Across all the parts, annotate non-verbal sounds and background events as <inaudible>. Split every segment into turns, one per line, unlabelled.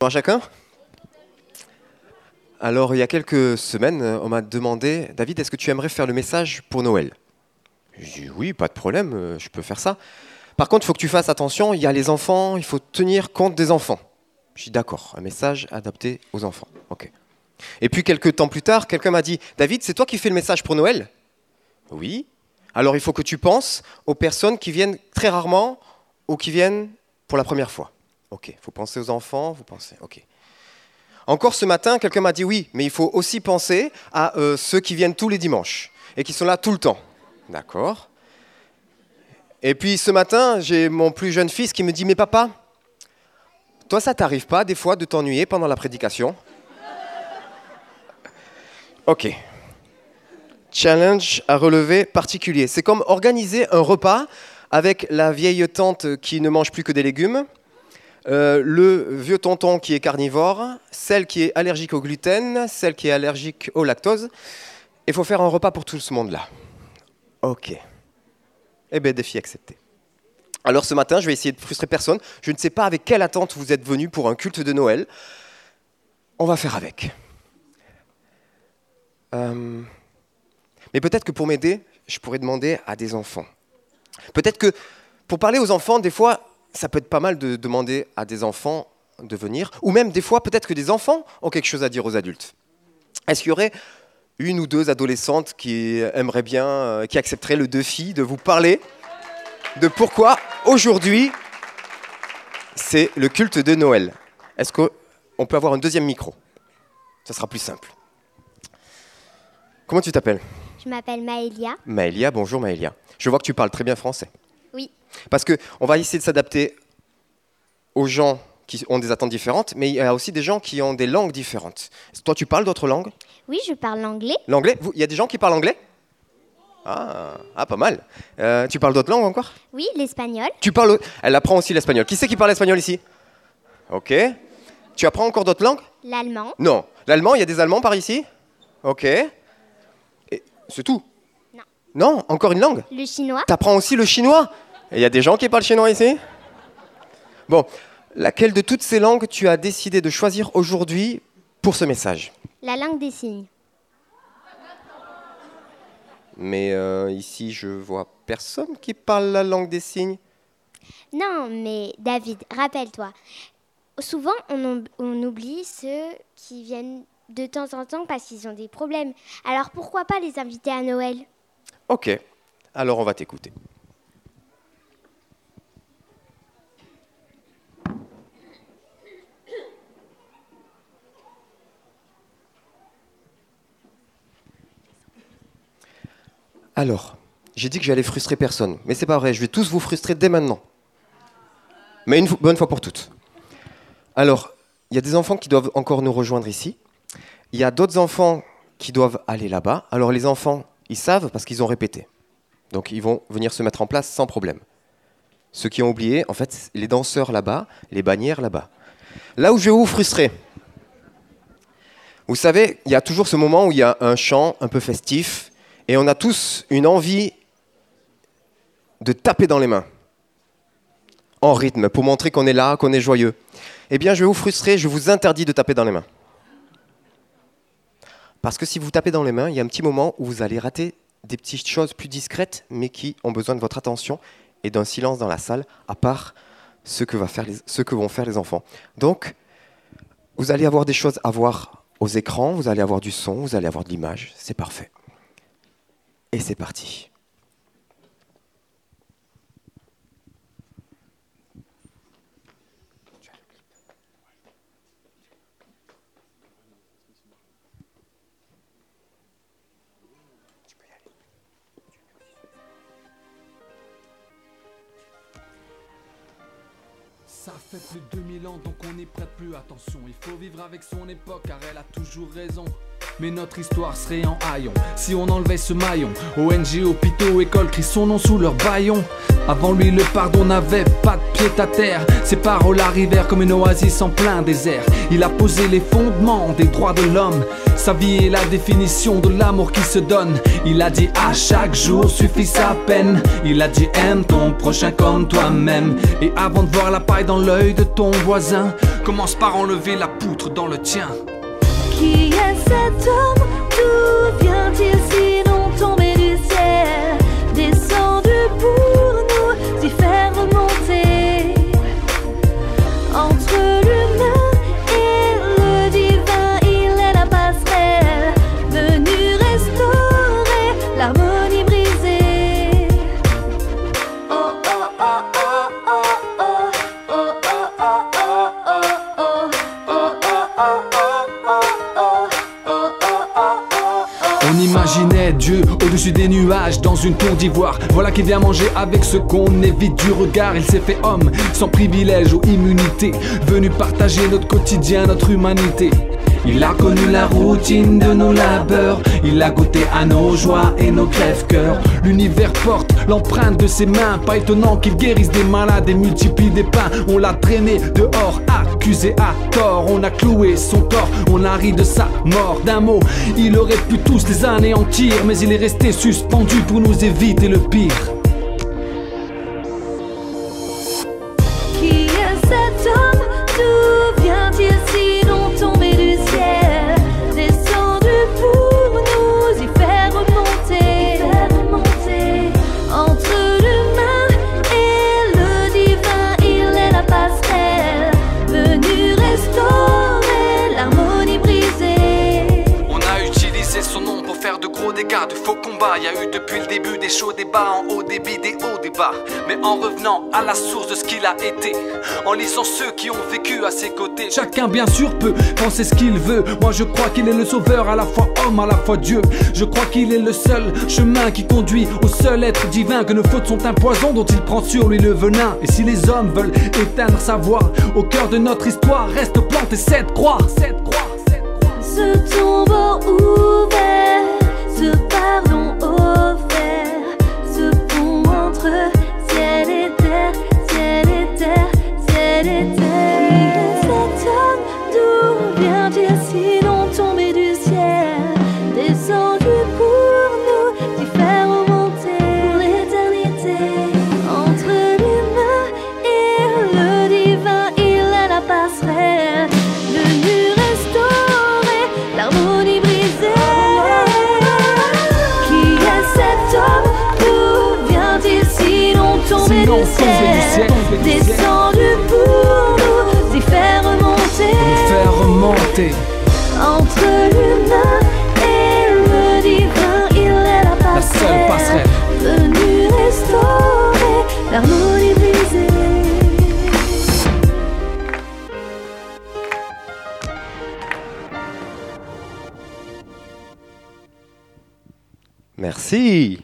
Bonjour chacun. Alors, il y a quelques semaines, on m'a demandé, David, est-ce que tu aimerais faire le message pour Noël? J'ai dit, oui, pas de problème, euh, je peux faire ça. Par contre, il faut que tu fasses attention, il y a les enfants, il faut tenir compte des enfants. Je dis, d'accord, un message adapté aux enfants. Et puis, quelques temps plus tard, quelqu'un m'a dit, David, c'est toi qui fais le message pour Noël? Oui. Alors, il faut que tu penses aux personnes qui viennent très rarement ou qui viennent pour la première fois. Ok, faut penser aux enfants, vous pensez, ok. Encore ce matin, quelqu'un m'a dit oui, mais il faut aussi penser à euh, ceux qui viennent tous les dimanches et qui sont là tout le temps. D'accord. Et puis ce matin, j'ai mon plus jeune fils qui me dit, mais papa, toi ça t'arrive pas des fois de t'ennuyer pendant la prédication? Ok. Challenge à relever particulier. C'est comme organiser un repas avec la vieille tante qui ne mange plus que des légumes, euh, le vieux tonton qui est carnivore, celle qui est allergique au gluten, celle qui est allergique au lactose. Il faut faire un repas pour tout ce monde-là. Ok. Eh bien, défi accepté. Alors ce matin, je vais essayer de frustrer personne. Je ne sais pas avec quelle attente vous êtes venus pour un culte de Noël. On va faire avec. Euh, mais peut-être que pour m'aider, je pourrais demander à des enfants. Peut-être que pour parler aux enfants, des fois, ça peut être pas mal de demander à des enfants de venir, ou même des fois, peut-être que des enfants ont quelque chose à dire aux adultes. Est-ce qu'il y aurait une ou deux adolescentes qui aimeraient bien, euh, qui accepteraient le défi de vous parler de pourquoi aujourd'hui c'est le culte de Noël? Est-ce qu'on peut avoir un deuxième micro? Ça sera plus simple. Comment tu t'appelles?
Je m'appelle Maëlia.
Maëlia, bonjour Maëlia. Je vois que tu parles très bien français.
Oui.
Parce qu'on va essayer de s'adapter aux gens qui ont des attentes différentes, mais il y a aussi des gens qui ont des langues différentes. Toi, tu parles d'autres langues?
Oui, je parle l'anglais.
L'anglais? Il y a des gens qui parlent anglais? Ah, ah, pas mal. Euh, tu parles d'autres langues encore?
Oui, l'espagnol.
Tu parles. Elle apprend aussi l'espagnol. Qui c'est qui parle espagnol ici? Ok. Tu apprends encore d'autres langues?
L'allemand.
Non. L'allemand, il y a des Allemands par ici? Ok. C'est tout
Non.
Encore une langue
Le chinois.
Tu apprends aussi le chinois Il y a des gens qui parlent chinois ici Bon, laquelle de toutes ces langues tu as décidé de choisir aujourd'hui pour ce message?
La langue des signes.
Mais euh, ici, je vois personne qui parle la langue des signes.
Non, mais David, rappelle-toi. Souvent, on, on, oublie ceux qui viennent de temps en temps parce qu'ils ont des problèmes. Alors pourquoi pas les inviter à Noël?
Ok, alors on va t'écouter. Alors, j'ai dit que j'allais frustrer personne, mais c'est pas vrai, je vais tous vous frustrer dès maintenant. Mais une bonne fois pour toutes. Alors, il y a des enfants qui doivent encore nous rejoindre ici. Il y a d'autres enfants qui doivent aller là-bas. Alors les enfants, ils savent parce qu'ils ont répété. Donc ils vont venir se mettre en place sans problème. Ceux qui ont oublié, en fait, les danseurs là-bas, les bannières là-bas. Là où je vais vous frustrer, vous savez, il y a toujours ce moment où il y a un chant un peu festif, et on a tous une envie de taper dans les mains, en rythme, pour montrer qu'on est là, qu'on est joyeux. Eh bien, je vais vous frustrer, je vous interdis de taper dans les mains. Parce que si vous tapez dans les mains, il y a un petit moment où vous allez rater des petites choses plus discrètes, mais qui ont besoin de votre attention et d'un silence dans la salle, à part ce que, ce que vont faire les enfants. Donc, vous allez avoir des choses à voir aux écrans, vous allez avoir du son, vous allez avoir de l'image, c'est parfait. Et c'est parti.
Ça fait plus de 2000 ans donc on n'y prête plus attention. Il faut vivre avec son époque car elle a toujours raison. Mais notre histoire serait en haillon si on enlevait ce maillon. ONG, hôpitaux, écoles crient son nom sous leur baillon. Avant lui, le pardon n'avait pas de pied à terre. Ses paroles arrivèrent comme une oasis en plein désert. Il a posé les fondements des droits de l'homme. Sa vie est la définition de l'amour qui se donne. Il a dit à chaque jour suffit sa peine. Il a dit aime ton prochain comme toi-même. Et avant de voir la paille dans l'œil de ton voisin, commence par enlever la poutre dans le tien.
Qui est cet homme? D'où vient-il sinon
des nuages dans une tour d'ivoire. Voilà qui vient manger avec ce qu'on évite du regard. Il s'est fait homme, sans privilège ou immunité. Venu partager notre quotidien, notre humanité. Il a connu la routine de nos labeurs. Il a goûté à nos joies et nos crèves-cœurs. L'univers porte l'empreinte de ses mains. Pas étonnant qu'il guérisse des malades et multiplie des pains. On l'a traîné dehors, accusé à tort. On a cloué son corps, on a ri de sa mort. D'un mot, il aurait pu tous les anéantir. Mais il est resté suspendu pour nous éviter le pire. De faux combats. Il y a eu depuis le début des chauds débats en haut débit, des hauts débats. Mais en revenant à la source de ce qu'il a été, en lisant ceux qui ont vécu à ses côtés. Chacun, bien sûr, peut penser ce qu'il veut. Moi, je crois qu'il est le sauveur, à la fois homme, à la fois Dieu. Je crois qu'il est le seul chemin qui conduit au seul être divin. Que nos fautes sont un poison dont il prend sur lui le venin. Et si les hommes veulent éteindre sa voix, au cœur de notre histoire reste plantée cette croix. Cette croix, cette croix.
Entre l'humain et le divin Il est la la
seule
passerelle
passerelle.
Venu restaurer l'harmonie brisée
Merci.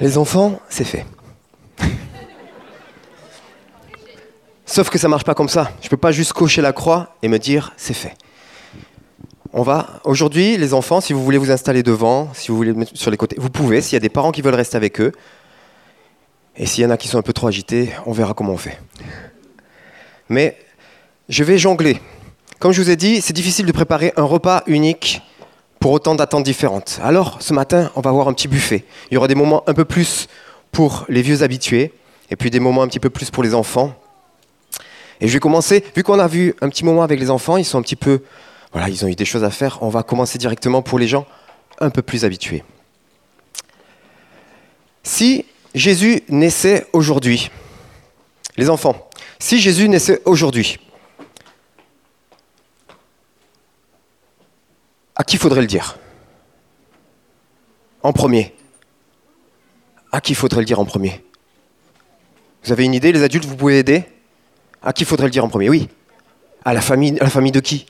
Les enfants, c'est fait. Sauf que ça marche pas comme ça. Je peux pas juste cocher la croix et me dire c'est fait. On va aujourd'hui, les enfants, si vous voulez vous installer devant, si vous voulez mettre sur les côtés, vous pouvez. S'il y a des parents qui veulent rester avec eux, et s'il y en a qui sont un peu trop agités, on verra comment on fait. Mais je vais jongler. Comme je vous ai dit, c'est difficile de préparer un repas unique pour autant d'attentes différentes. Alors, ce matin, on va avoir un petit buffet. Il y aura des moments un peu plus pour les vieux habitués, et puis des moments un petit peu plus pour les enfants. Et je vais commencer, vu qu'on a vu un petit moment avec les enfants, ils sont un petit peu, voilà, ils ont eu des choses à faire, on va commencer directement pour les gens un peu plus habitués. Si Jésus naissait aujourd'hui, les enfants, si Jésus naissait aujourd'hui, à qui faudrait le dire? En premier À qui faudrait le dire en premier? Vous avez une idée, les adultes, vous pouvez aider? À qui faudrait le dire en premier? Oui. À la famille, à la famille de qui?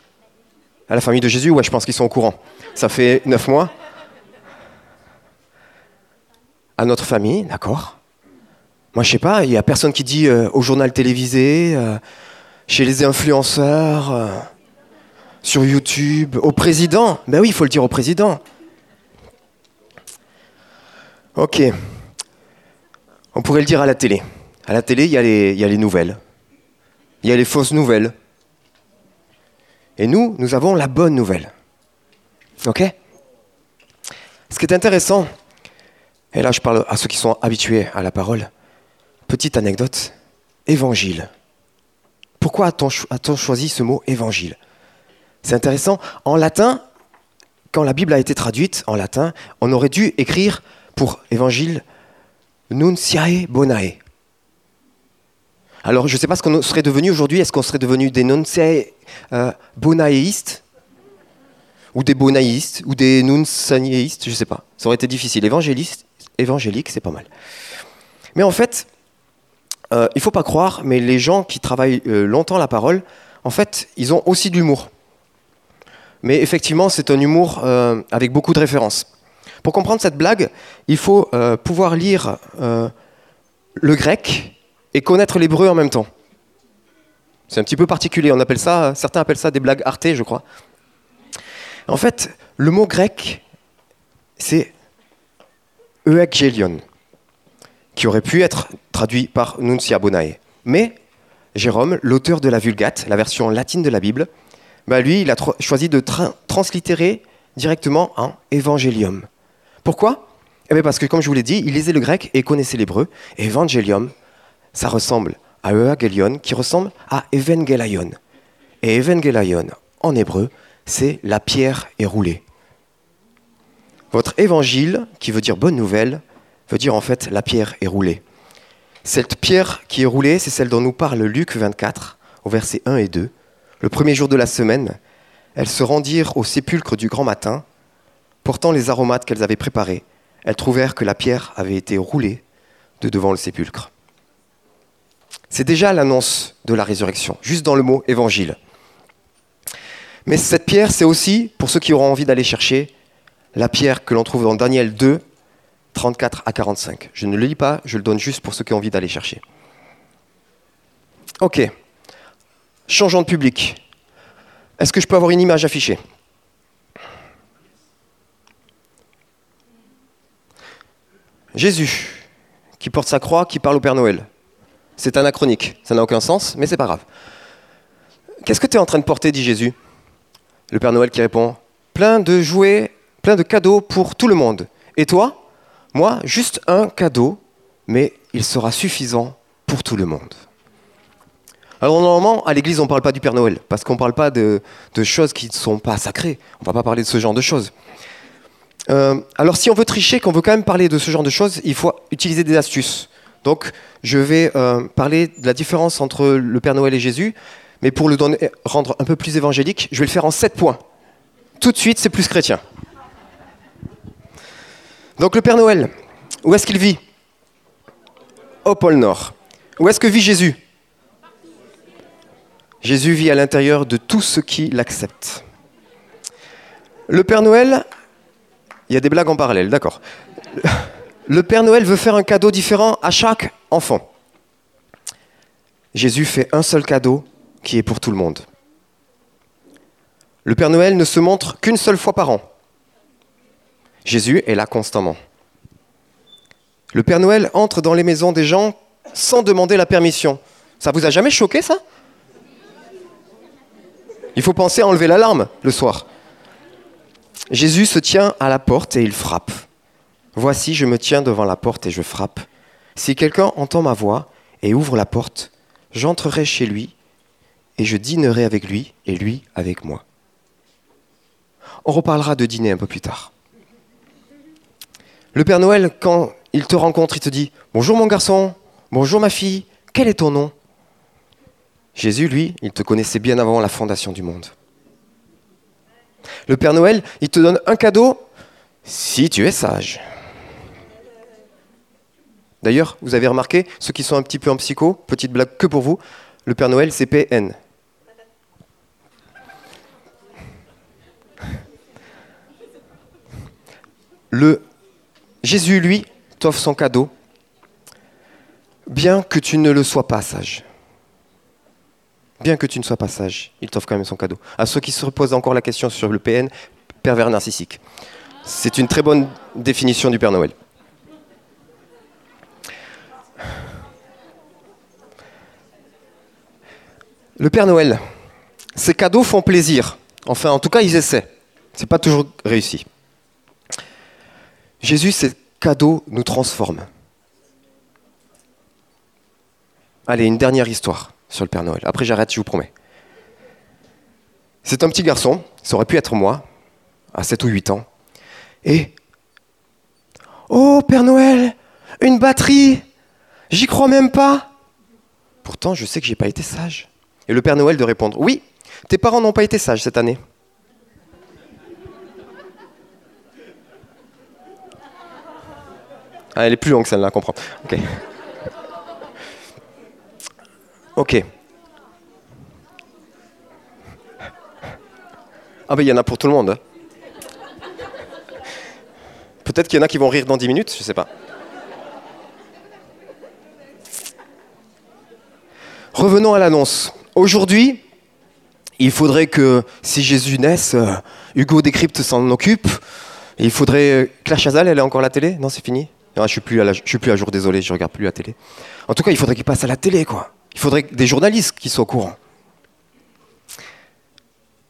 À la famille de Jésus Ouais, je pense qu'ils sont au courant. Ça fait neuf mois. À notre famille, d'accord. Moi, je sais pas, il y a personne qui dit euh, au journal télévisé, euh, chez les influenceurs, euh, sur YouTube, au président. Ben oui, il faut le dire au président. Ok. On pourrait le dire à la télé. À la télé, il y, a les- y a les nouvelles. Il y a les fausses nouvelles. Et nous, nous avons la bonne nouvelle. Ok? Ce qui est intéressant, et là je parle à ceux qui sont habitués à la parole, petite anecdote, évangile. Pourquoi a-t-on choisi ce mot évangile? C'est intéressant. En latin, quand la Bible a été traduite en latin, on aurait dû écrire pour évangile Nunciae Bonae. Alors, je ne sais pas ce qu'on serait devenu aujourd'hui. Est-ce qu'on serait devenu des Nunciae euh, Bonaéistes Ou des Bonaïstes Ou des Nuncianéistes Je ne sais pas. Ça aurait été difficile. Évangélique, c'est pas mal. Mais en fait, euh, il ne faut pas croire, mais les gens qui travaillent euh, longtemps la parole, en fait, ils ont aussi de l'humour. Mais effectivement, c'est un humour euh, avec beaucoup de références. Pour comprendre cette blague, il faut euh, pouvoir lire euh, le grec et connaître l'hébreu en même temps. C'est un petit peu particulier. On appelle ça, certains appellent ça des blagues artées, je crois. En fait, le mot grec, c'est euekgelion, qui aurait pu être traduit par nuncia bonae. Mais Jérôme, l'auteur de la Vulgate, la version latine de la Bible, bah lui, il a choisi de tra- translittérer directement en évangélium. Pourquoi? Eh bien parce que, comme je vous l'ai dit, il lisait le grec et connaissait l'hébreu. Évangélium, ça ressemble à euagelion, qui ressemble à evangelaion. Et evangelaion, en hébreu, c'est la pierre est roulée. Votre évangile, qui veut dire bonne nouvelle, veut dire en fait la pierre est roulée. Cette pierre qui est roulée, c'est celle dont nous parle Luc 24, au verset 1 et 2. Le premier jour de la semaine, elles se rendirent au sépulcre du grand matin, portant les aromates qu'elles avaient préparés. Elles trouvèrent que la pierre avait été roulée de devant le sépulcre. C'est déjà l'annonce de la résurrection, juste dans le mot évangile. Mais cette pierre, c'est aussi, pour ceux qui auront envie d'aller chercher, la pierre que l'on trouve dans Daniel 2, 34 à 45. Je ne le lis pas, je le donne juste pour ceux qui ont envie d'aller chercher. Ok. Changeons de public. Est-ce que je peux avoir une image affichée? Jésus, qui porte sa croix, qui parle au Père Noël. C'est anachronique, ça n'a aucun sens, mais c'est pas grave. Qu'est-ce que tu es en train de porter, dit Jésus Le Père Noël qui répond Plein de jouets, plein de cadeaux pour tout le monde. Et toi? Moi, juste un cadeau, mais il sera suffisant pour tout le monde. Alors normalement, à l'église, on ne parle pas du Père Noël, parce qu'on ne parle pas de, choses qui ne sont pas sacrées. On ne va pas parler de ce genre de choses. Euh, alors si on veut tricher, qu'on veut quand même parler de ce genre de choses, il faut utiliser des astuces. Donc je vais euh, parler de la différence entre le Père Noël et Jésus, mais pour le rendre un peu plus évangélique, je vais le faire en sept points. Tout de suite, c'est plus chrétien. Donc le Père Noël, où est-ce qu'il vit? Au pôle Nord. Où est-ce que vit Jésus? Jésus vit à l'intérieur de tous ceux qui l'acceptent. Le Père Noël, il y a des blagues en parallèle, d'accord. Le Père Noël veut faire un cadeau différent à chaque enfant. Jésus fait un seul cadeau qui est pour tout le monde. Le Père Noël ne se montre qu'une seule fois par an. Jésus est là constamment. Le Père Noël entre dans les maisons des gens sans demander la permission. Ça vous a jamais choqué ça? Il faut penser à enlever l'alarme le soir. Jésus se tient à la porte et il frappe. Voici, je me tiens devant la porte et je frappe. Si quelqu'un entend ma voix et ouvre la porte, j'entrerai chez lui et je dînerai avec lui et lui avec moi. On reparlera de dîner un peu plus tard. Le Père Noël, quand il te rencontre, il te dit Bonjour mon garçon, bonjour ma fille, quel est ton nom? Jésus, lui, il te connaissait bien avant la fondation du monde. Le Père Noël, il te donne un cadeau Si tu es sage. D'ailleurs, vous avez remarqué, ceux qui sont un petit peu en psycho, petite blague que pour vous, le Père Noël, c'est PN. Le Jésus, lui, t'offre son cadeau, bien que tu ne le sois pas sage. Bien que tu ne sois pas sage, il t'offre quand même son cadeau. À ceux qui se reposent encore la question sur le PN, pervers narcissique. C'est une très bonne définition du Père Noël. Le Père Noël, ses cadeaux font plaisir. Enfin, en tout cas, ils essaient. C'est pas toujours réussi. Jésus, ses cadeaux nous transforment. Allez, une dernière histoire sur le Père Noël. Après, j'arrête, je vous promets. C'est un petit garçon, ça aurait pu être moi, à 7 ou 8 ans. Et. Oh, Père Noël, une batterie J'y crois même pas Pourtant, je sais que j'ai pas été sage. Et le Père Noël de répondre Oui, tes parents n'ont pas été sages cette année. Ah, elle est plus longue celle-là, à comprendre. Ok. Ok. Ah ben il y en a pour tout le monde. hein. Peut-être qu'il y en a qui vont rire dans 10 minutes, je sais pas. Revenons à l'annonce. Aujourd'hui, il faudrait que si Jésus naisse, euh, Hugo Décrypte s'en occupe. Il faudrait. euh, Claire Chazal, elle est encore à la télé? Non, c'est fini Non, je suis je suis plus à jour, désolé, je regarde plus la télé. En tout cas, il faudrait qu'il passe à la télé, quoi. Il faudrait des journalistes qui soient au courant.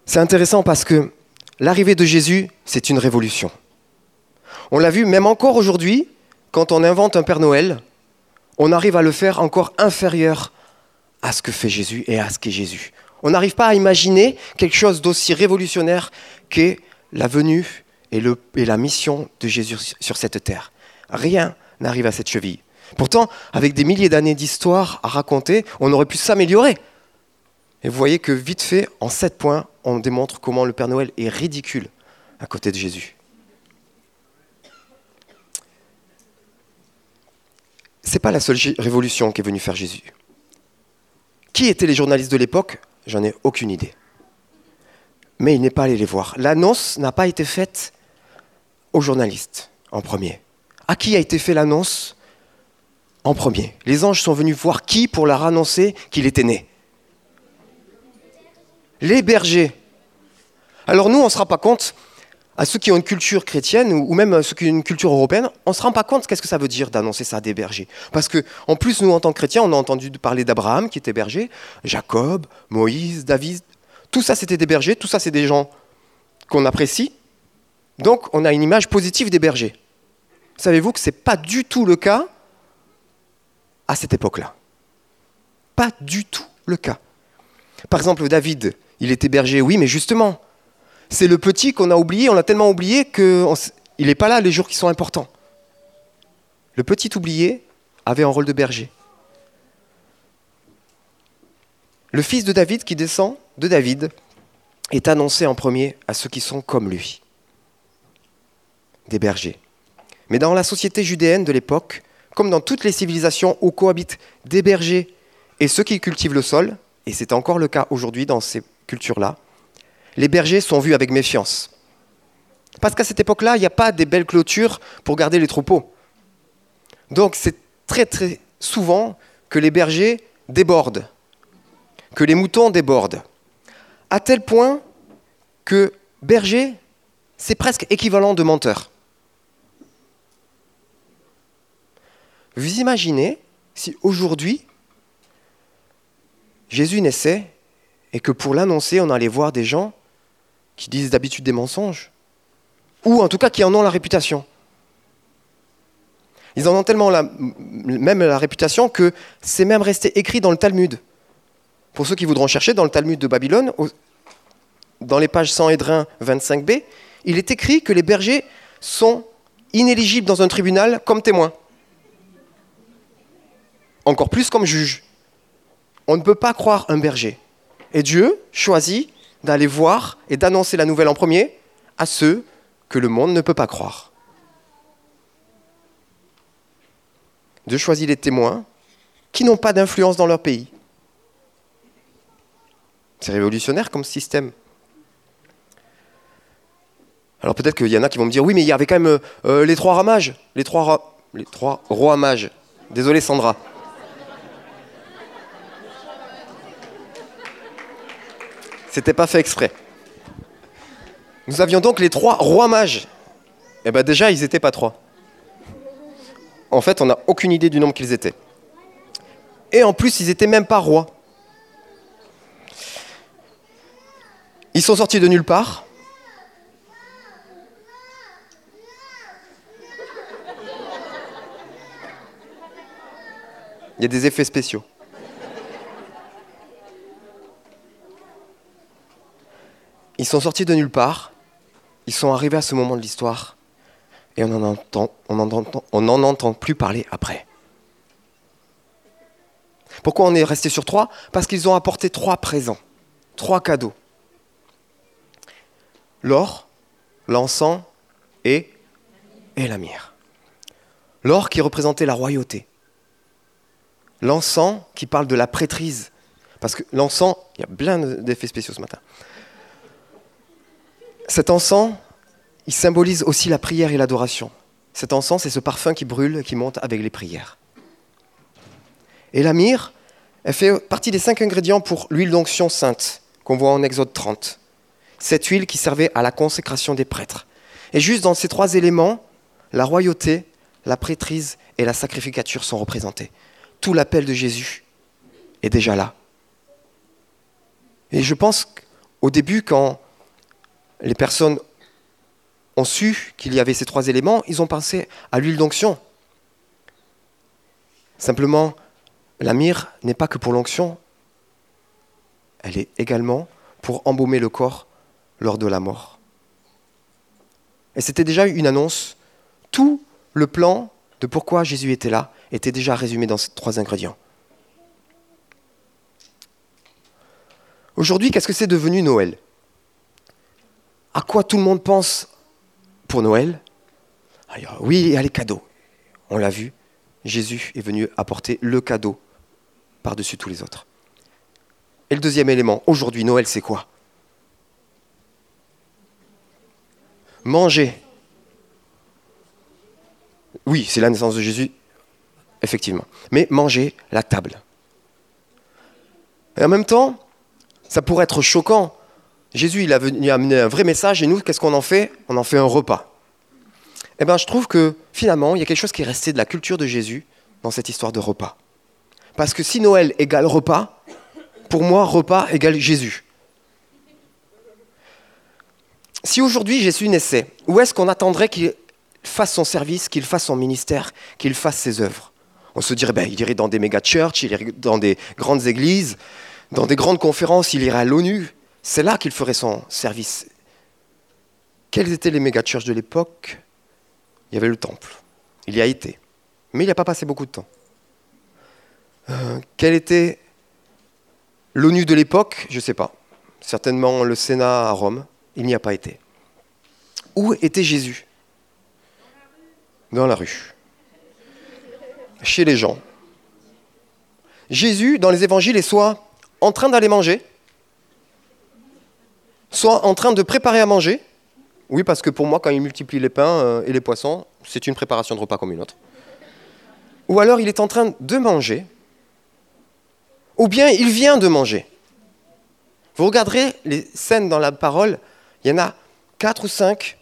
C'est intéressant parce que l'arrivée de Jésus, c'est une révolution. On l'a vu même encore aujourd'hui, quand on invente un Père Noël, on arrive à le faire encore inférieur à ce que fait Jésus et à ce qu'est Jésus. On n'arrive pas à imaginer quelque chose d'aussi révolutionnaire qu'est la venue et la mission de Jésus sur cette terre. Rien n'arrive à cette cheville. Pourtant, avec des milliers d'années d'histoire à raconter, on aurait pu s'améliorer. Et vous voyez que vite fait, en sept points, on démontre comment le Père Noël est ridicule à côté de Jésus. C'est pas la seule révolution qu'est venue faire Jésus. Qui étaient les journalistes de l'époque? J'en ai aucune idée. Mais il n'est pas allé les voir. L'annonce n'a pas été faite aux journalistes en premier. À qui a été fait l'annonce? En premier Les anges sont venus voir qui pour leur annoncer qu'il était né Les bergers. Alors nous, on ne se rend pas compte, à ceux qui ont une culture chrétienne ou même à ceux qui ont une culture européenne, on ne se rend pas compte qu'est-ce que ça veut dire d'annoncer ça à des bergers. Parce que, en plus, nous, en tant que chrétiens, on a entendu parler d'Abraham qui était berger, Jacob, Moïse, David. Tout ça, c'était des bergers, tout ça, c'est des gens qu'on apprécie. Donc, on a une image positive des bergers. Savez-vous que ce n'est pas du tout le cas à cette époque-là Pas du tout le cas. Par exemple, David, il était berger, oui, mais justement, c'est le petit qu'on a oublié, on l'a tellement oublié qu'il n'est pas là les jours qui sont importants. Le petit oublié avait un rôle de berger. Le fils de David qui descend de David est annoncé en premier à ceux qui sont comme lui, des bergers. Mais dans la société judéenne de l'époque, comme dans toutes les civilisations où cohabitent des bergers et ceux qui cultivent le sol, et c'est encore le cas aujourd'hui dans ces cultures-là, les bergers sont vus avec méfiance. Parce qu'à cette époque-là, il n'y a pas des belles clôtures pour garder les troupeaux. Donc c'est très très souvent que les bergers débordent, que les moutons débordent. À tel point que berger, c'est presque équivalent de menteur. Vous imaginez si aujourd'hui Jésus naissait et que pour l'annoncer, on allait voir des gens qui disent d'habitude des mensonges, ou en tout cas qui en ont la réputation. Ils en ont tellement même la réputation que c'est même resté écrit dans le Talmud. Pour ceux qui voudront chercher, dans le Talmud de Babylone, dans les pages 100 Édrin 25b, il est écrit que les bergers sont inéligibles dans un tribunal comme témoins. Encore plus comme juges. On ne peut pas croire un berger. Et Dieu choisit d'aller voir et d'annoncer la nouvelle en premier à ceux que le monde ne peut pas croire. Dieu choisit les témoins qui n'ont pas d'influence dans leur pays. C'est révolutionnaire comme système. Alors peut-être qu'il y en a qui vont me dire, oui, mais il y avait quand même euh, les trois ramages, les trois, les trois rois mages. Désolé Sandra. C'était pas fait exprès. Nous avions donc les trois rois mages. Eh bien déjà, ils n'étaient pas trois. En fait, on n'a aucune idée du nombre qu'ils étaient. Et en plus, ils n'étaient même pas rois. Ils sont sortis de nulle part. Il y a des effets spéciaux. Ils sont sortis de nulle part. Ils sont arrivés à ce moment de l'histoire. Et on n'en entend, plus parler après. Pourquoi on est resté sur trois? Parce qu'ils ont apporté trois présents, trois cadeaux. L'or, l'encens et, la myrrhe. L'or qui représentait la royauté. L'encens qui parle de la prêtrise. Parce que l'encens, il y a plein d'effets spéciaux ce matin. Cet encens, il symbolise aussi la prière et l'adoration. Cet encens, c'est ce parfum qui brûle qui monte avec les prières. Et la myrrhe, elle fait partie des cinq ingrédients pour l'huile d'onction sainte qu'on voit en Exode 30. Cette huile qui servait à la consécration des prêtres. Et juste dans ces trois éléments, la royauté, la prêtrise et la sacrificature sont représentés. Tout l'appel de Jésus est déjà là. Et je pense qu'au début, quand les personnes ont su qu'il y avait ces trois éléments, ils ont pensé à l'huile d'onction. Simplement, la myrrhe n'est pas que pour l'onction, elle est également pour embaumer le corps lors de la mort. Et c'était déjà une annonce. Tout le plan de pourquoi Jésus était là était déjà résumé dans ces trois ingrédients. Aujourd'hui, qu'est-ce que c'est devenu Noël? À quoi tout le monde pense pour Noël Oui, il y a les cadeaux. On l'a vu, Jésus est venu apporter le cadeau par-dessus tous les autres. Et le deuxième élément, aujourd'hui, Noël, c'est quoi Manger. Oui, c'est la naissance de Jésus, effectivement. Mais manger la table. Et en même temps, ça pourrait être choquant. Jésus, il a venu amener un vrai message et nous, qu'est-ce qu'on en fait? On en fait un repas. Eh bien, je trouve que finalement, il y a quelque chose qui est resté de la culture de Jésus dans cette histoire de repas. Parce que si Noël égale repas, pour moi, repas égale Jésus. Si aujourd'hui Jésus naissait, où est-ce qu'on attendrait qu'il fasse son service, qu'il fasse son ministère, qu'il fasse ses œuvres? On se dirait, ben, il irait dans des méga churches, il irait dans des grandes églises, dans des grandes conférences, il irait à l'ONU. C'est là qu'il ferait son service. Quelles étaient les méga churches de l'époque? Il y avait le temple. Il y a été. Mais il n'y a pas passé beaucoup de temps. Euh, quelle était l'ONU de l'époque? Je ne sais pas. Certainement le Sénat à Rome. Il n'y a pas été. Où était Jésus? Dans la rue. Chez les gens. Jésus, dans les évangiles, est soit en train d'aller manger, soit en train de préparer à manger. Oui, parce que pour moi, quand il multiplie les pains euh, et les poissons, c'est une préparation de repas comme une autre. Ou alors il est en train de manger, ou bien il vient de manger. Vous regarderez les scènes dans la parole, il y en a quatre ou cinq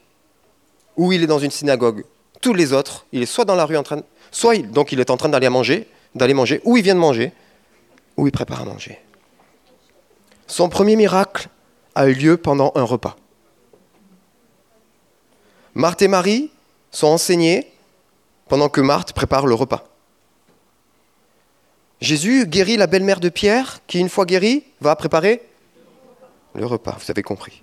où il est dans une synagogue. Tous les autres, il est soit dans la rue en train, soit il, donc il est en train d'aller manger, d'aller manger, ou il vient de manger, ou il prépare à manger. Son premier miracle a eu lieu pendant un repas. Marthe et Marie sont enseignées pendant que Marthe prépare le repas. Jésus guérit la belle-mère de Pierre, qui, une fois guérie, va préparer le repas, vous avez compris.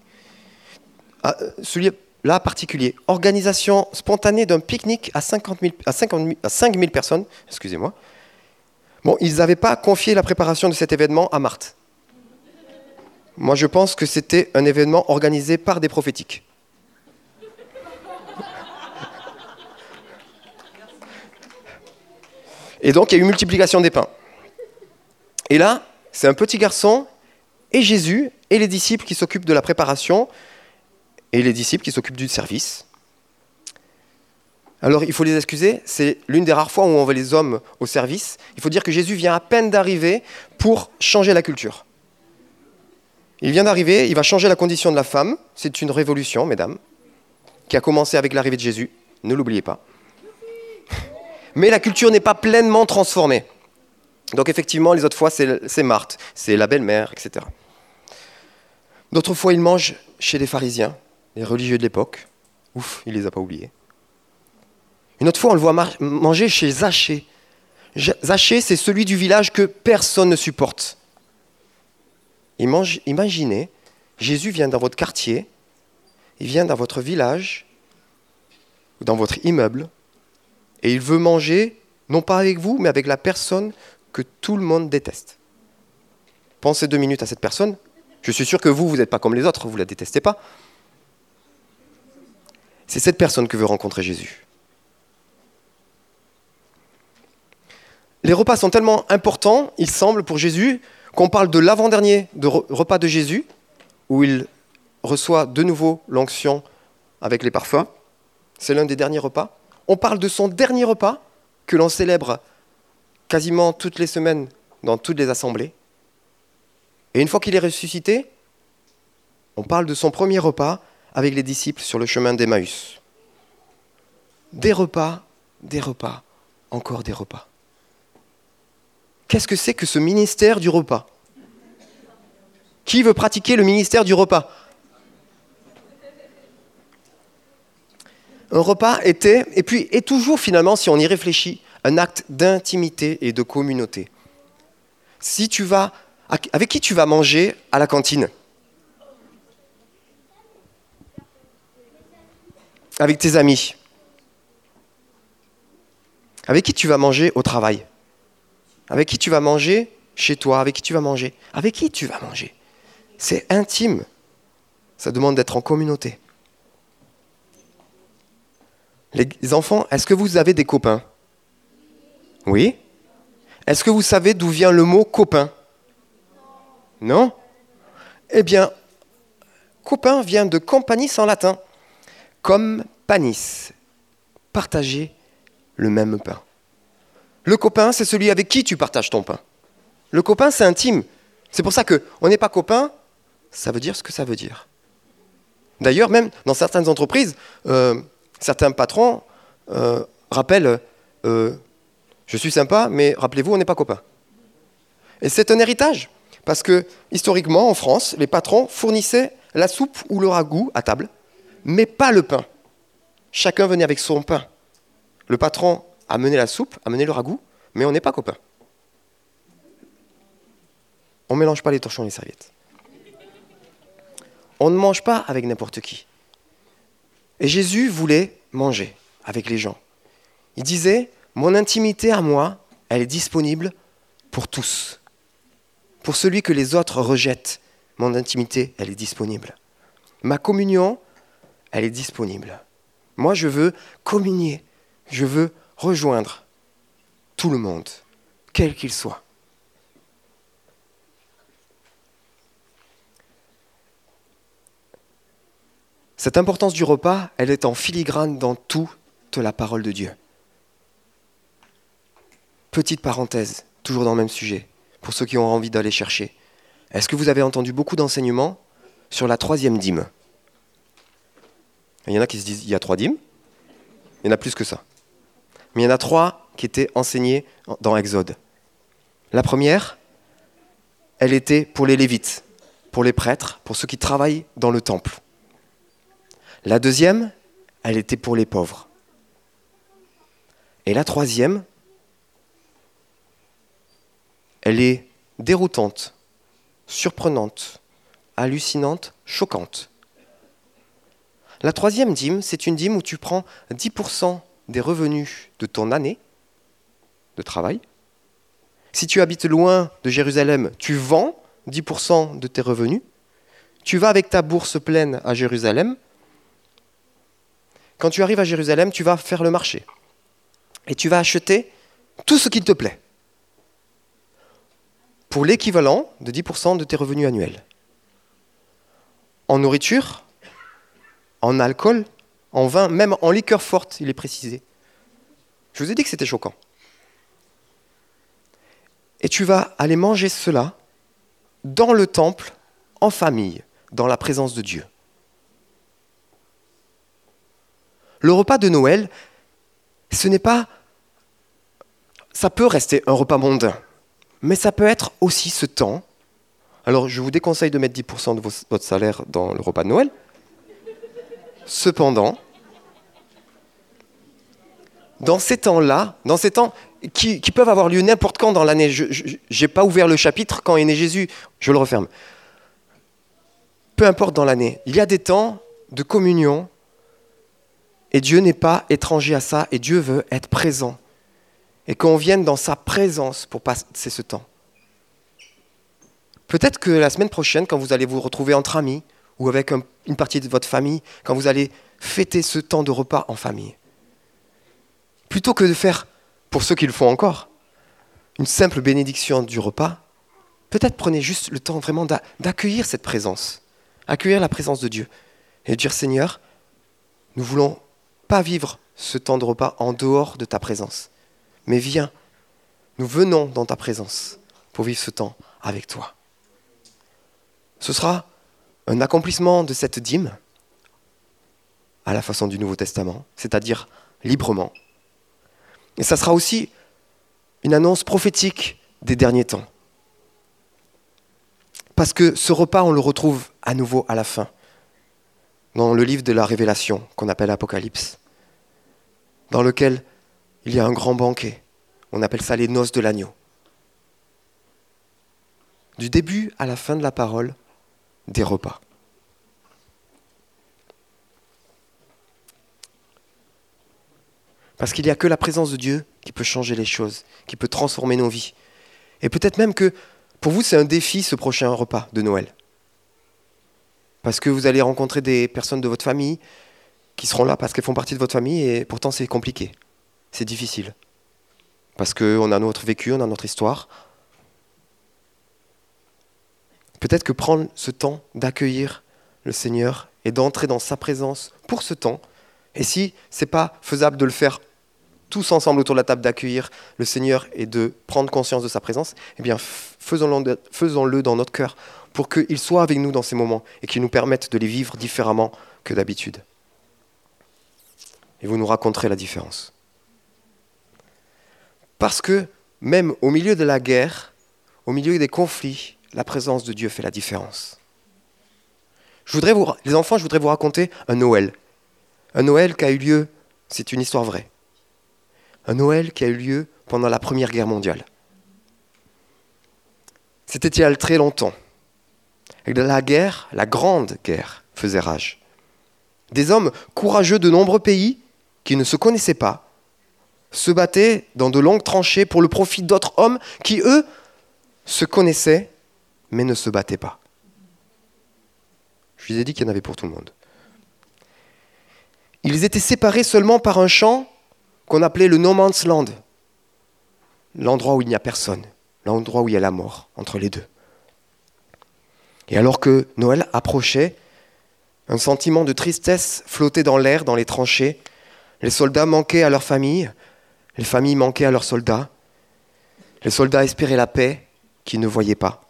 Ah, euh, Celui-là particulier, organisation spontanée d'un pique-nique à, 50 000 à, 50 000 à 5 000 personnes, excusez-moi. Bon, ils n'avaient pas confié la préparation de cet événement à Marthe. Moi, je pense que c'était un événement organisé par des prophétiques. Et donc, il y a eu multiplication des pains. Et là, c'est un petit garçon et Jésus et les disciples qui s'occupent de la préparation et les disciples qui s'occupent du service. Alors, il faut les excuser, c'est l'une des rares fois où on voit les hommes au service. Il faut dire que Jésus vient à peine d'arriver pour changer la culture. Il vient d'arriver, il va changer la condition de la femme. C'est une révolution, mesdames, qui a commencé avec l'arrivée de Jésus. Ne l'oubliez pas. <laughs> Mais la culture n'est pas pleinement transformée. Donc effectivement, les autres fois, c'est Marthe, c'est la belle-mère, etc. D'autres fois, il mange chez les pharisiens, les religieux de l'époque. Ouf, il les a pas oubliés. Une autre fois, on le voit manger chez Zachée. Zachée, c'est celui du village que personne ne supporte. Imaginez, Jésus vient dans votre quartier, il vient dans votre village, dans votre immeuble, et il veut manger, non pas avec vous, mais avec la personne que tout le monde déteste. Pensez deux minutes à cette personne. Je suis sûr que vous, vous n'êtes pas comme les autres, vous ne la détestez pas. C'est cette personne que veut rencontrer Jésus. Les repas sont tellement importants, il semble, pour Jésus, qu'on parle de l'avant-dernier repas de Jésus, où il reçoit de nouveau l'onction avec les parfums. C'est l'un des derniers repas. On parle de son dernier repas, que l'on célèbre quasiment toutes les semaines dans toutes les assemblées. Et une fois qu'il est ressuscité, on parle de son premier repas avec les disciples sur le chemin d'Emmaüs. Des repas, des repas, encore des repas. Qu'est-ce que c'est que ce ministère du repas? Qui veut pratiquer le ministère du repas? Un repas était, et puis est toujours finalement, si on y réfléchit, un acte d'intimité et de communauté. Si tu vas, avec qui tu vas manger à la cantine? Avec tes amis? Avec qui tu vas manger au travail? Avec qui tu vas manger chez toi, avec qui tu vas manger, avec qui tu vas manger. C'est intime. Ça demande d'être en communauté. Les enfants, est-ce que vous avez des copains? Oui Est-ce que vous savez d'où vient le mot copain? Non? Eh bien, copain vient de companis en latin, comme panis, partager le même pain. Le copain, c'est celui avec qui tu partages ton pain. Le copain, c'est intime. C'est pour ça qu'on n'est pas copain, ça veut dire ce que ça veut dire. D'ailleurs, même dans certaines entreprises, euh, certains patrons euh, rappellent euh, Je suis sympa, mais rappelez-vous, on n'est pas copains. Et c'est un héritage, parce que historiquement, en France, les patrons fournissaient la soupe ou le ragoût à table, mais pas le pain. Chacun venait avec son pain. Le patron amener la soupe, amener le ragoût, mais on n'est pas copains. On ne mélange pas les torchons et les serviettes. On ne mange pas avec n'importe qui. Et Jésus voulait manger avec les gens. Il disait, mon intimité à moi, elle est disponible pour tous. Pour celui que les autres rejettent, mon intimité, elle est disponible. Ma communion, elle est disponible. Moi, je veux communier. Je veux rejoindre tout le monde, quel qu'il soit. Cette importance du repas, elle est en filigrane dans toute la parole de Dieu. Petite parenthèse, toujours dans le même sujet, pour ceux qui ont envie d'aller chercher. Est-ce que vous avez entendu beaucoup d'enseignements sur la troisième dîme? Il y en a qui se disent, il y a trois dîmes, il y en a plus que ça. Mais il y en a trois qui étaient enseignées dans Exode. La première, elle était pour les Lévites, pour les prêtres, pour ceux qui travaillent dans le temple. La deuxième, elle était pour les pauvres. Et la troisième, elle est déroutante, surprenante, hallucinante, choquante. La troisième dîme, c'est une dîme où tu prends 10% des revenus de ton année de travail. Si tu habites loin de Jérusalem, tu vends 10% de tes revenus. Tu vas avec ta bourse pleine à Jérusalem. Quand tu arrives à Jérusalem, tu vas faire le marché. Et tu vas acheter tout ce qu'il te plaît pour l'équivalent de 10% de tes revenus annuels. En nourriture, en alcool, en vin, même en liqueur forte, il est précisé. Je vous ai dit que c'était choquant. Et tu vas aller manger cela dans le temple, en famille, dans la présence de Dieu. Le repas de Noël, ce n'est pas... Ça peut rester un repas mondain, mais ça peut être aussi ce temps. Alors je vous déconseille de mettre 10% de votre salaire dans le repas de Noël. Cependant, dans ces temps-là, dans ces temps qui, peuvent avoir lieu n'importe quand dans l'année, je n'ai pas ouvert le chapitre quand est né Jésus, je le referme. Peu importe dans l'année, il y a des temps de communion et Dieu n'est pas étranger à ça et Dieu veut être présent et qu'on vienne dans sa présence pour passer ce temps. Peut-être que la semaine prochaine, quand vous allez vous retrouver entre amis ou avec une partie de votre famille, quand vous allez fêter ce temps de repas en famille, plutôt que de faire, pour ceux qui le font encore, une simple bénédiction du repas, peut-être prenez juste le temps vraiment d'accueillir cette présence, accueillir la présence de Dieu et dire Seigneur, nous voulons pas vivre ce temps de repas en dehors de ta présence, mais viens, nous venons dans ta présence pour vivre ce temps avec toi. Ce sera un accomplissement de cette dîme à la façon du Nouveau Testament, c'est-à-dire librement, et ça sera aussi une annonce prophétique des derniers temps. Parce que ce repas, on le retrouve à nouveau à la fin, dans le livre de la Révélation qu'on appelle Apocalypse, dans lequel il y a un grand banquet. On appelle ça les noces de l'agneau. Du début à la fin de la parole, des repas. Parce qu'il n'y a que la présence de Dieu qui peut changer les choses, qui peut transformer nos vies. Et peut-être même que pour vous, c'est un défi ce prochain repas de Noël. Parce que vous allez rencontrer des personnes de votre famille qui seront là parce qu'elles font partie de votre famille et pourtant c'est compliqué, c'est difficile. Parce qu'on a notre vécu, on a notre histoire. Peut-être que prendre ce temps d'accueillir le Seigneur et d'entrer dans sa présence pour ce temps, et si ce n'est pas faisable de le faire tous ensemble autour de la table, d'accueillir le Seigneur et de prendre conscience de sa présence, eh bien, faisons-le dans notre cœur pour qu'il soit avec nous dans ces moments et qu'il nous permette de les vivre différemment que d'habitude. Et vous nous raconterez la différence. Parce que même au milieu de la guerre, au milieu des conflits, la présence de Dieu fait la différence. Je voudrais vous, les enfants, je voudrais vous raconter un Noël un Noël qui a eu lieu, c'est une histoire vraie. Un Noël qui a eu lieu pendant la Première Guerre mondiale. C'était il y a très longtemps. La guerre, la grande guerre, faisait rage. Des hommes courageux de nombreux pays qui ne se connaissaient pas se battaient dans de longues tranchées pour le profit d'autres hommes qui, eux, se connaissaient mais ne se battaient pas. Je vous ai dit qu'il y en avait pour tout le monde. Ils étaient séparés seulement par un champ qu'on appelait le No Man's Land, l'endroit où il n'y a personne, l'endroit où il y a la mort entre les deux. Et alors que Noël approchait, un sentiment de tristesse flottait dans l'air, dans les tranchées. Les soldats manquaient à leur famille, les familles manquaient à leurs soldats. Les soldats espéraient la paix qu'ils ne voyaient pas.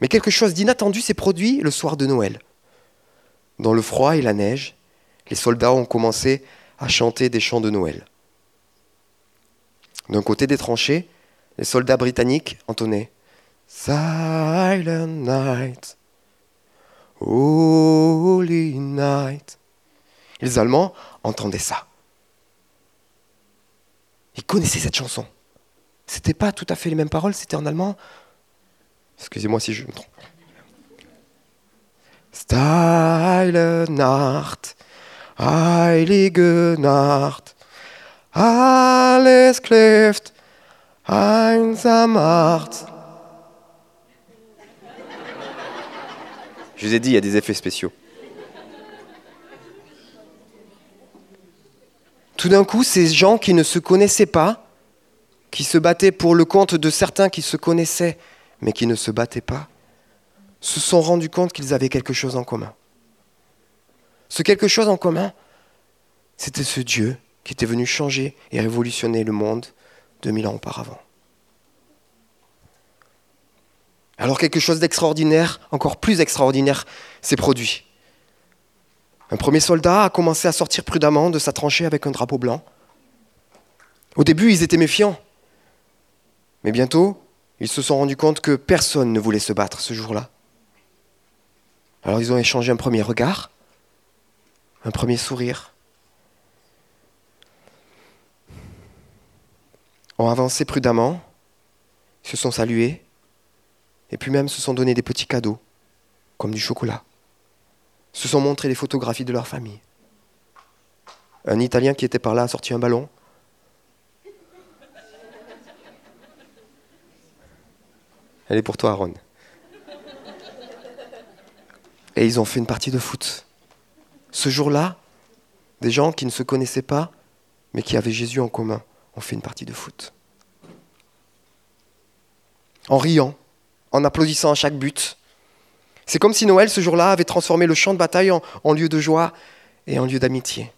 Mais quelque chose d'inattendu s'est produit le soir de Noël. Dans le froid et la neige, les soldats ont commencé à chanter des chants de Noël. D'un côté des tranchées, les soldats britanniques entonnaient Silent night, holy night. Les Allemands entendaient ça. Ils connaissaient cette chanson. C'était pas tout à fait les mêmes paroles, c'était en allemand. Excusez-moi si je me trompe. Nacht, heilige Nacht, alles kleft, einsam macht. Je vous ai dit, il y a des effets spéciaux. Tout d'un coup, ces gens qui ne se connaissaient pas qui se battaient pour le compte de certains qui se connaissaient, mais qui ne se battaient pas, se sont rendus compte qu'ils avaient quelque chose en commun. Ce quelque chose en commun, c'était ce Dieu qui était venu changer et révolutionner le monde 2000 ans auparavant. Alors quelque chose d'extraordinaire, encore plus extraordinaire, s'est produit. Un premier soldat a commencé à sortir prudemment de sa tranchée avec un drapeau blanc. Au début, ils étaient méfiants. Mais bientôt, ils se sont rendus compte que personne ne voulait se battre ce jour-là. Alors ils ont échangé un premier regard, un premier sourire. Ont avancé prudemment, se sont salués, et puis même se sont donné des petits cadeaux, comme du chocolat. Se sont montrés des photographies de leur famille. Un Italien qui était par là a sorti un ballon. Elle est pour toi, Aaron. Et ils ont fait une partie de foot. Ce jour-là, des gens qui ne se connaissaient pas, mais qui avaient Jésus en commun, ont fait une partie de foot. En riant, en applaudissant à chaque but. C'est comme si Noël, ce jour-là, avait transformé le champ de bataille en, lieu de joie et en lieu d'amitié.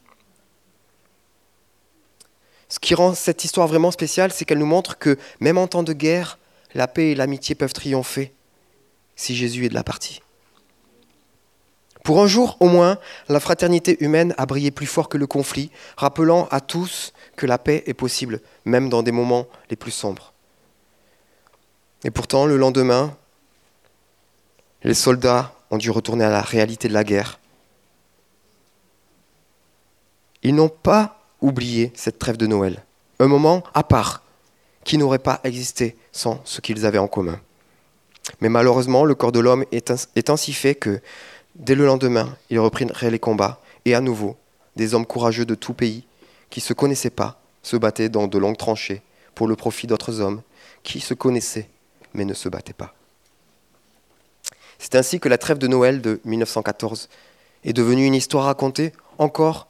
Ce qui rend cette histoire vraiment spéciale, c'est qu'elle nous montre que même en temps de guerre, la paix et l'amitié peuvent triompher si Jésus est de la partie. Pour un jour au moins, la fraternité humaine a brillé plus fort que le conflit, rappelant à tous que la paix est possible, même dans des moments les plus sombres. Et pourtant, le lendemain, les soldats ont dû retourner à la réalité de la guerre. Ils n'ont pas oublié cette trêve de Noël, un moment à part qui n'aurait pas existé sans ce qu'ils avaient en commun. Mais malheureusement, le corps de l'homme est ainsi fait que dès le lendemain, ils reprirent les combats, et à nouveau, des hommes courageux de tout pays, qui ne se connaissaient pas, se battaient dans de longues tranchées pour le profit d'autres hommes qui se connaissaient mais ne se battaient pas. C'est ainsi que la trêve de Noël de 1914 est devenue une histoire racontée encore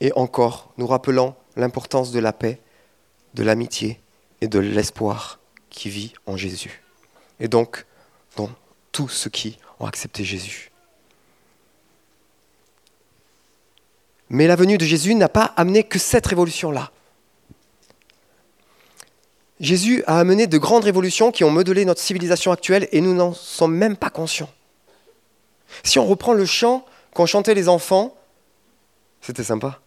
et encore, nous rappelant l'importance de la paix, de l'amitié et de l'espoir qui vit en Jésus. Et donc, dans tous ceux qui ont accepté Jésus. Mais la venue de Jésus n'a pas amené que cette révolution-là. Jésus a amené de grandes révolutions qui ont modelé notre civilisation actuelle et nous n'en sommes même pas conscients. Si on reprend le chant qu'ont chanté les enfants, c'était sympa.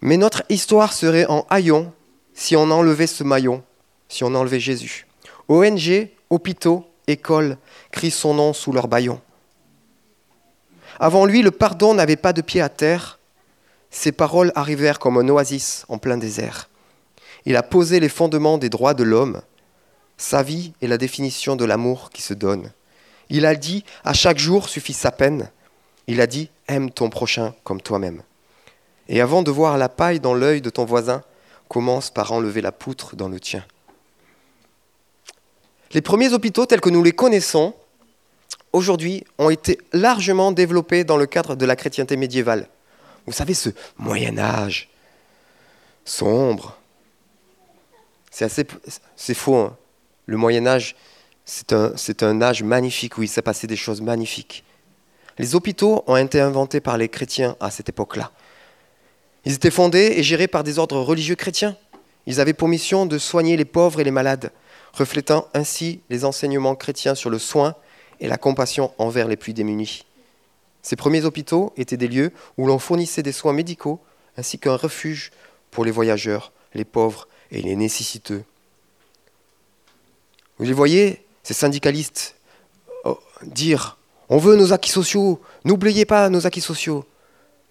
Mais notre histoire serait en haillons si on enlevait ce maillon, si on enlevait Jésus. ONG, hôpitaux, écoles crient son nom sous leur baillon. Avant lui, le pardon n'avait pas de pied à terre. Ses paroles arrivèrent comme un oasis en plein désert. Il a posé les fondements des droits de l'homme. Sa vie est la définition de l'amour qui se donne. Il a dit à chaque jour suffit sa peine. Il a dit aime ton prochain comme toi-même. Et avant de voir la paille dans l'œil de ton voisin, commence par enlever la poutre dans le tien. Les premiers hôpitaux tels que nous les connaissons aujourd'hui ont été largement développés dans le cadre de la chrétienté médiévale. Vous savez, ce Moyen Âge sombre, c'est faux. Hein. Le Moyen Âge, c'est un, c'est un âge magnifique où il s'est passé des choses magnifiques. Les hôpitaux ont été inventés par les chrétiens à cette époque-là. Ils étaient fondés et gérés par des ordres religieux chrétiens. Ils avaient pour mission de soigner les pauvres et les malades, reflétant ainsi les enseignements chrétiens sur le soin et la compassion envers les plus démunis. Ces premiers hôpitaux étaient des lieux où l'on fournissait des soins médicaux ainsi qu'un refuge pour les voyageurs, les pauvres et les nécessiteux. Vous les voyez, ces syndicalistes, oh, dire on veut nos acquis sociaux, n'oubliez pas nos acquis sociaux.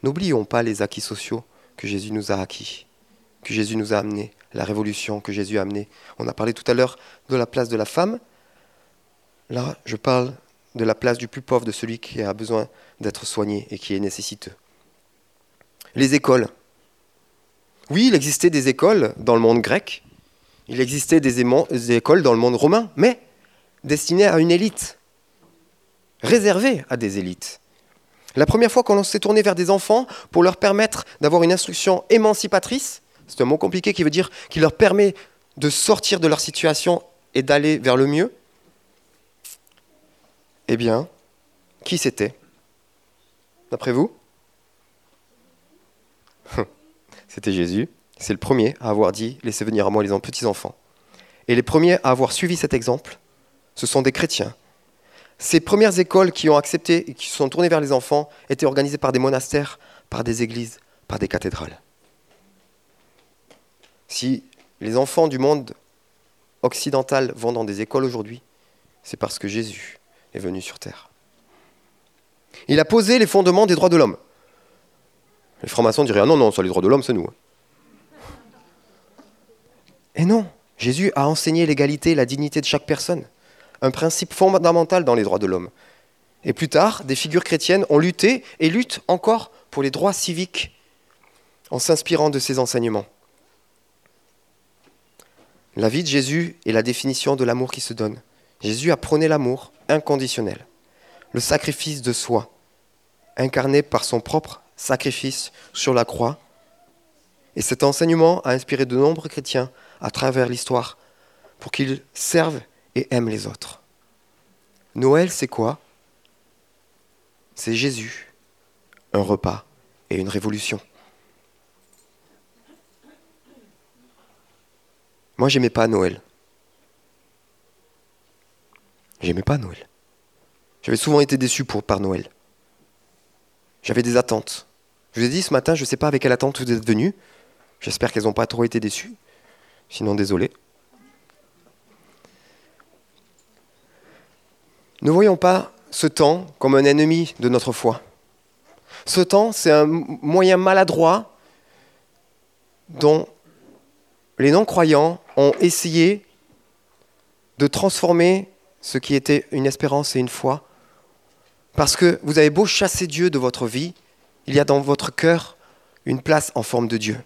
N'oublions pas les acquis sociaux que Jésus nous a acquis, que Jésus nous a amenés, la révolution que Jésus a amenée. On a parlé tout à l'heure de la place de la femme. Là, je parle de la place du plus pauvre, de celui qui a besoin d'être soigné et qui est nécessiteux. Les écoles. Oui, il existait des écoles dans le monde grec, il existait des, écoles dans le monde romain, mais destinées à une élite, réservées à des élites. La première fois qu'on s'est tourné vers des enfants pour leur permettre d'avoir une instruction émancipatrice, C'est un mot compliqué qui veut dire qui leur permet de sortir de leur situation et d'aller vers le mieux. Eh bien, qui c'était D'après vous? <laughs> C'était Jésus. C'est le premier à avoir dit Laissez venir à moi les petits-enfants. Et les premiers à avoir suivi cet exemple, ce sont des chrétiens. Ces premières écoles qui ont accepté et qui se sont tournées vers les enfants étaient organisées par des monastères, par des églises, par des cathédrales. Si les enfants du monde occidental vont dans des écoles aujourd'hui, c'est parce que Jésus est venu sur terre. Il a posé les fondements des droits de l'homme. Les francs-maçons diraient ah non, non, ça, les droits de l'homme, c'est nous. Et non, Jésus a enseigné l'égalité et la dignité de chaque personne, un principe fondamental dans les droits de l'homme. Et plus tard, des figures chrétiennes ont lutté et luttent encore pour les droits civiques en s'inspirant de ces enseignements. La vie de Jésus est la définition de l'amour qui se donne. Jésus a prôné l'amour inconditionnel, le sacrifice de soi, incarné par son propre sacrifice sur la croix. Et cet enseignement a inspiré de nombreux chrétiens à travers l'histoire pour qu'ils servent et aiment les autres. Noël, c'est quoi? C'est Jésus, un repas et une révolution. Moi, j'aimais pas Noël. J'aimais pas Noël. J'avais souvent été déçu par Noël. J'avais des attentes. Je vous ai dit ce matin, je ne sais pas avec quelle attente vous êtes venus. J'espère qu'elles n'ont pas trop été déçues. Sinon, désolé. Ne voyons pas ce temps comme un ennemi de notre foi. Ce temps, c'est un moyen maladroit dont les non-croyants ont essayé de transformer ce qui était une espérance et une foi. Parce que vous avez beau chasser Dieu de votre vie, il y a dans votre cœur une place en forme de Dieu.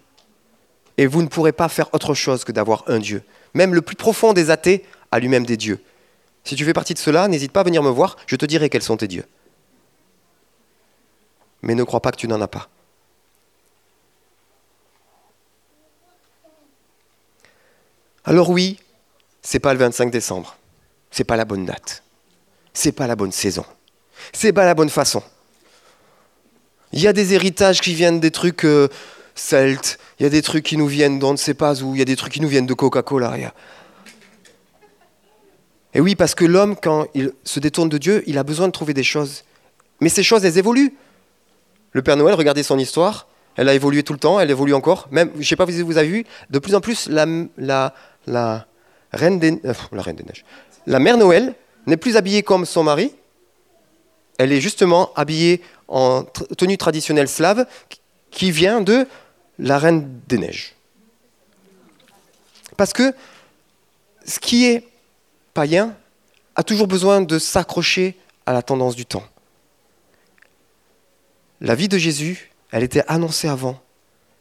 Et vous ne pourrez pas faire autre chose que d'avoir un Dieu. Même le plus profond des athées a lui-même des dieux. Si tu fais partie de cela, n'hésite pas à venir me voir, je te dirai quels sont tes dieux. Mais ne crois pas que tu n'en as pas. Alors oui, c'est pas le 25 décembre. C'est pas la bonne date. C'est pas la bonne saison. C'est pas la bonne façon. Il y a des héritages qui viennent des trucs euh, celtes, il y a des trucs qui nous viennent d'on ne sait pas où, il y a des trucs qui nous viennent de Coca-Cola. Et oui, parce que l'homme, quand il se détourne de Dieu, il a besoin de trouver des choses. Mais ces choses, elles évoluent. Le Père Noël, regardez son histoire, elle a évolué tout le temps, elle évolue encore. Même, je ne sais pas si vous avez vu, de plus en plus, la, la, la reine des, euh, la reine des neiges, la mère Noël n'est plus habillée comme son mari. Elle est justement habillée en tenue traditionnelle slave qui vient de la reine des neiges. Parce que ce qui est païen a toujours besoin de s'accrocher à la tendance du temps. La vie de Jésus, elle était annoncée avant,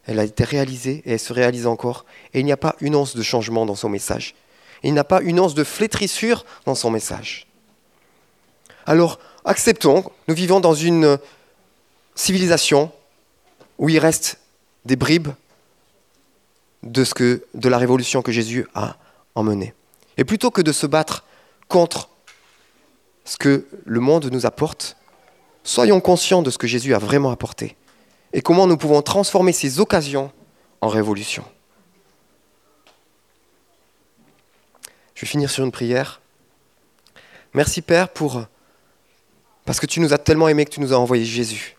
elle a été réalisée et elle se réalise encore, et il n'y a pas une once de changement dans son message. Il n'y a pas une once de flétrissure dans son message. Alors, acceptons, nous vivons dans une civilisation où il reste des bribes de, ce que, de la révolution que Jésus a emmenée. Et plutôt que de se battre contre ce que le monde nous apporte, soyons conscients de ce que Jésus a vraiment apporté et comment nous pouvons transformer ces occasions en révolution. Je vais finir sur une prière. Merci Père pour parce que tu nous as tellement aimés que tu nous as envoyé Jésus.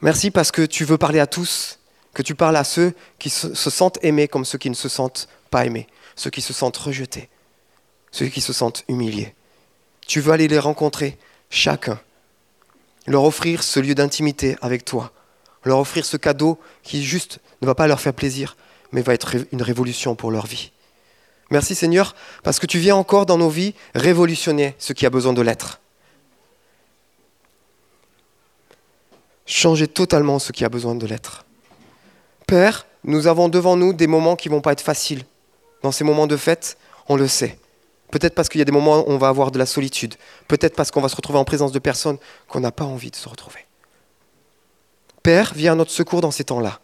Merci parce que tu veux parler à tous, que tu parles à ceux qui se, sentent aimés comme ceux qui ne se sentent pas aimés, ceux qui se sentent rejetés, ceux qui se sentent humiliés. Tu veux aller les rencontrer, chacun, leur offrir ce lieu d'intimité avec toi, leur offrir ce cadeau qui juste ne va pas leur faire plaisir, mais va être une révolution pour leur vie. Merci Seigneur, parce que tu viens encore dans nos vies révolutionner ce qui a besoin de l'être. changer totalement ce qui a besoin de l'être. Père, nous avons devant nous des moments qui ne vont pas être faciles. Dans ces moments de fête, on le sait. Peut-être parce qu'il y a des moments où on va avoir de la solitude. Peut-être parce qu'on va se retrouver en présence de personnes qu'on n'a pas envie de se retrouver. Père, viens à notre secours dans ces temps-là.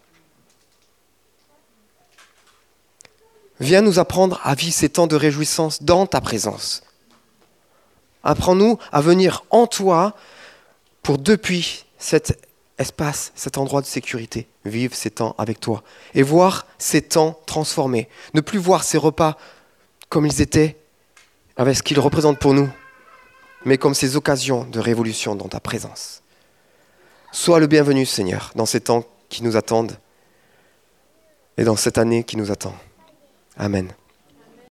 Viens nous apprendre à vivre ces temps de réjouissance dans ta présence. Apprends-nous à venir en toi pour depuis cet espace, cet endroit de sécurité, vivre ces temps avec toi et voir ces temps transformés. Ne plus voir ces repas comme ils étaient, avec ce qu'ils représentent pour nous, mais comme ces occasions de révolution dans ta présence. Sois le bienvenu, Seigneur, dans ces temps qui nous attendent et dans cette année qui nous attend. Amen.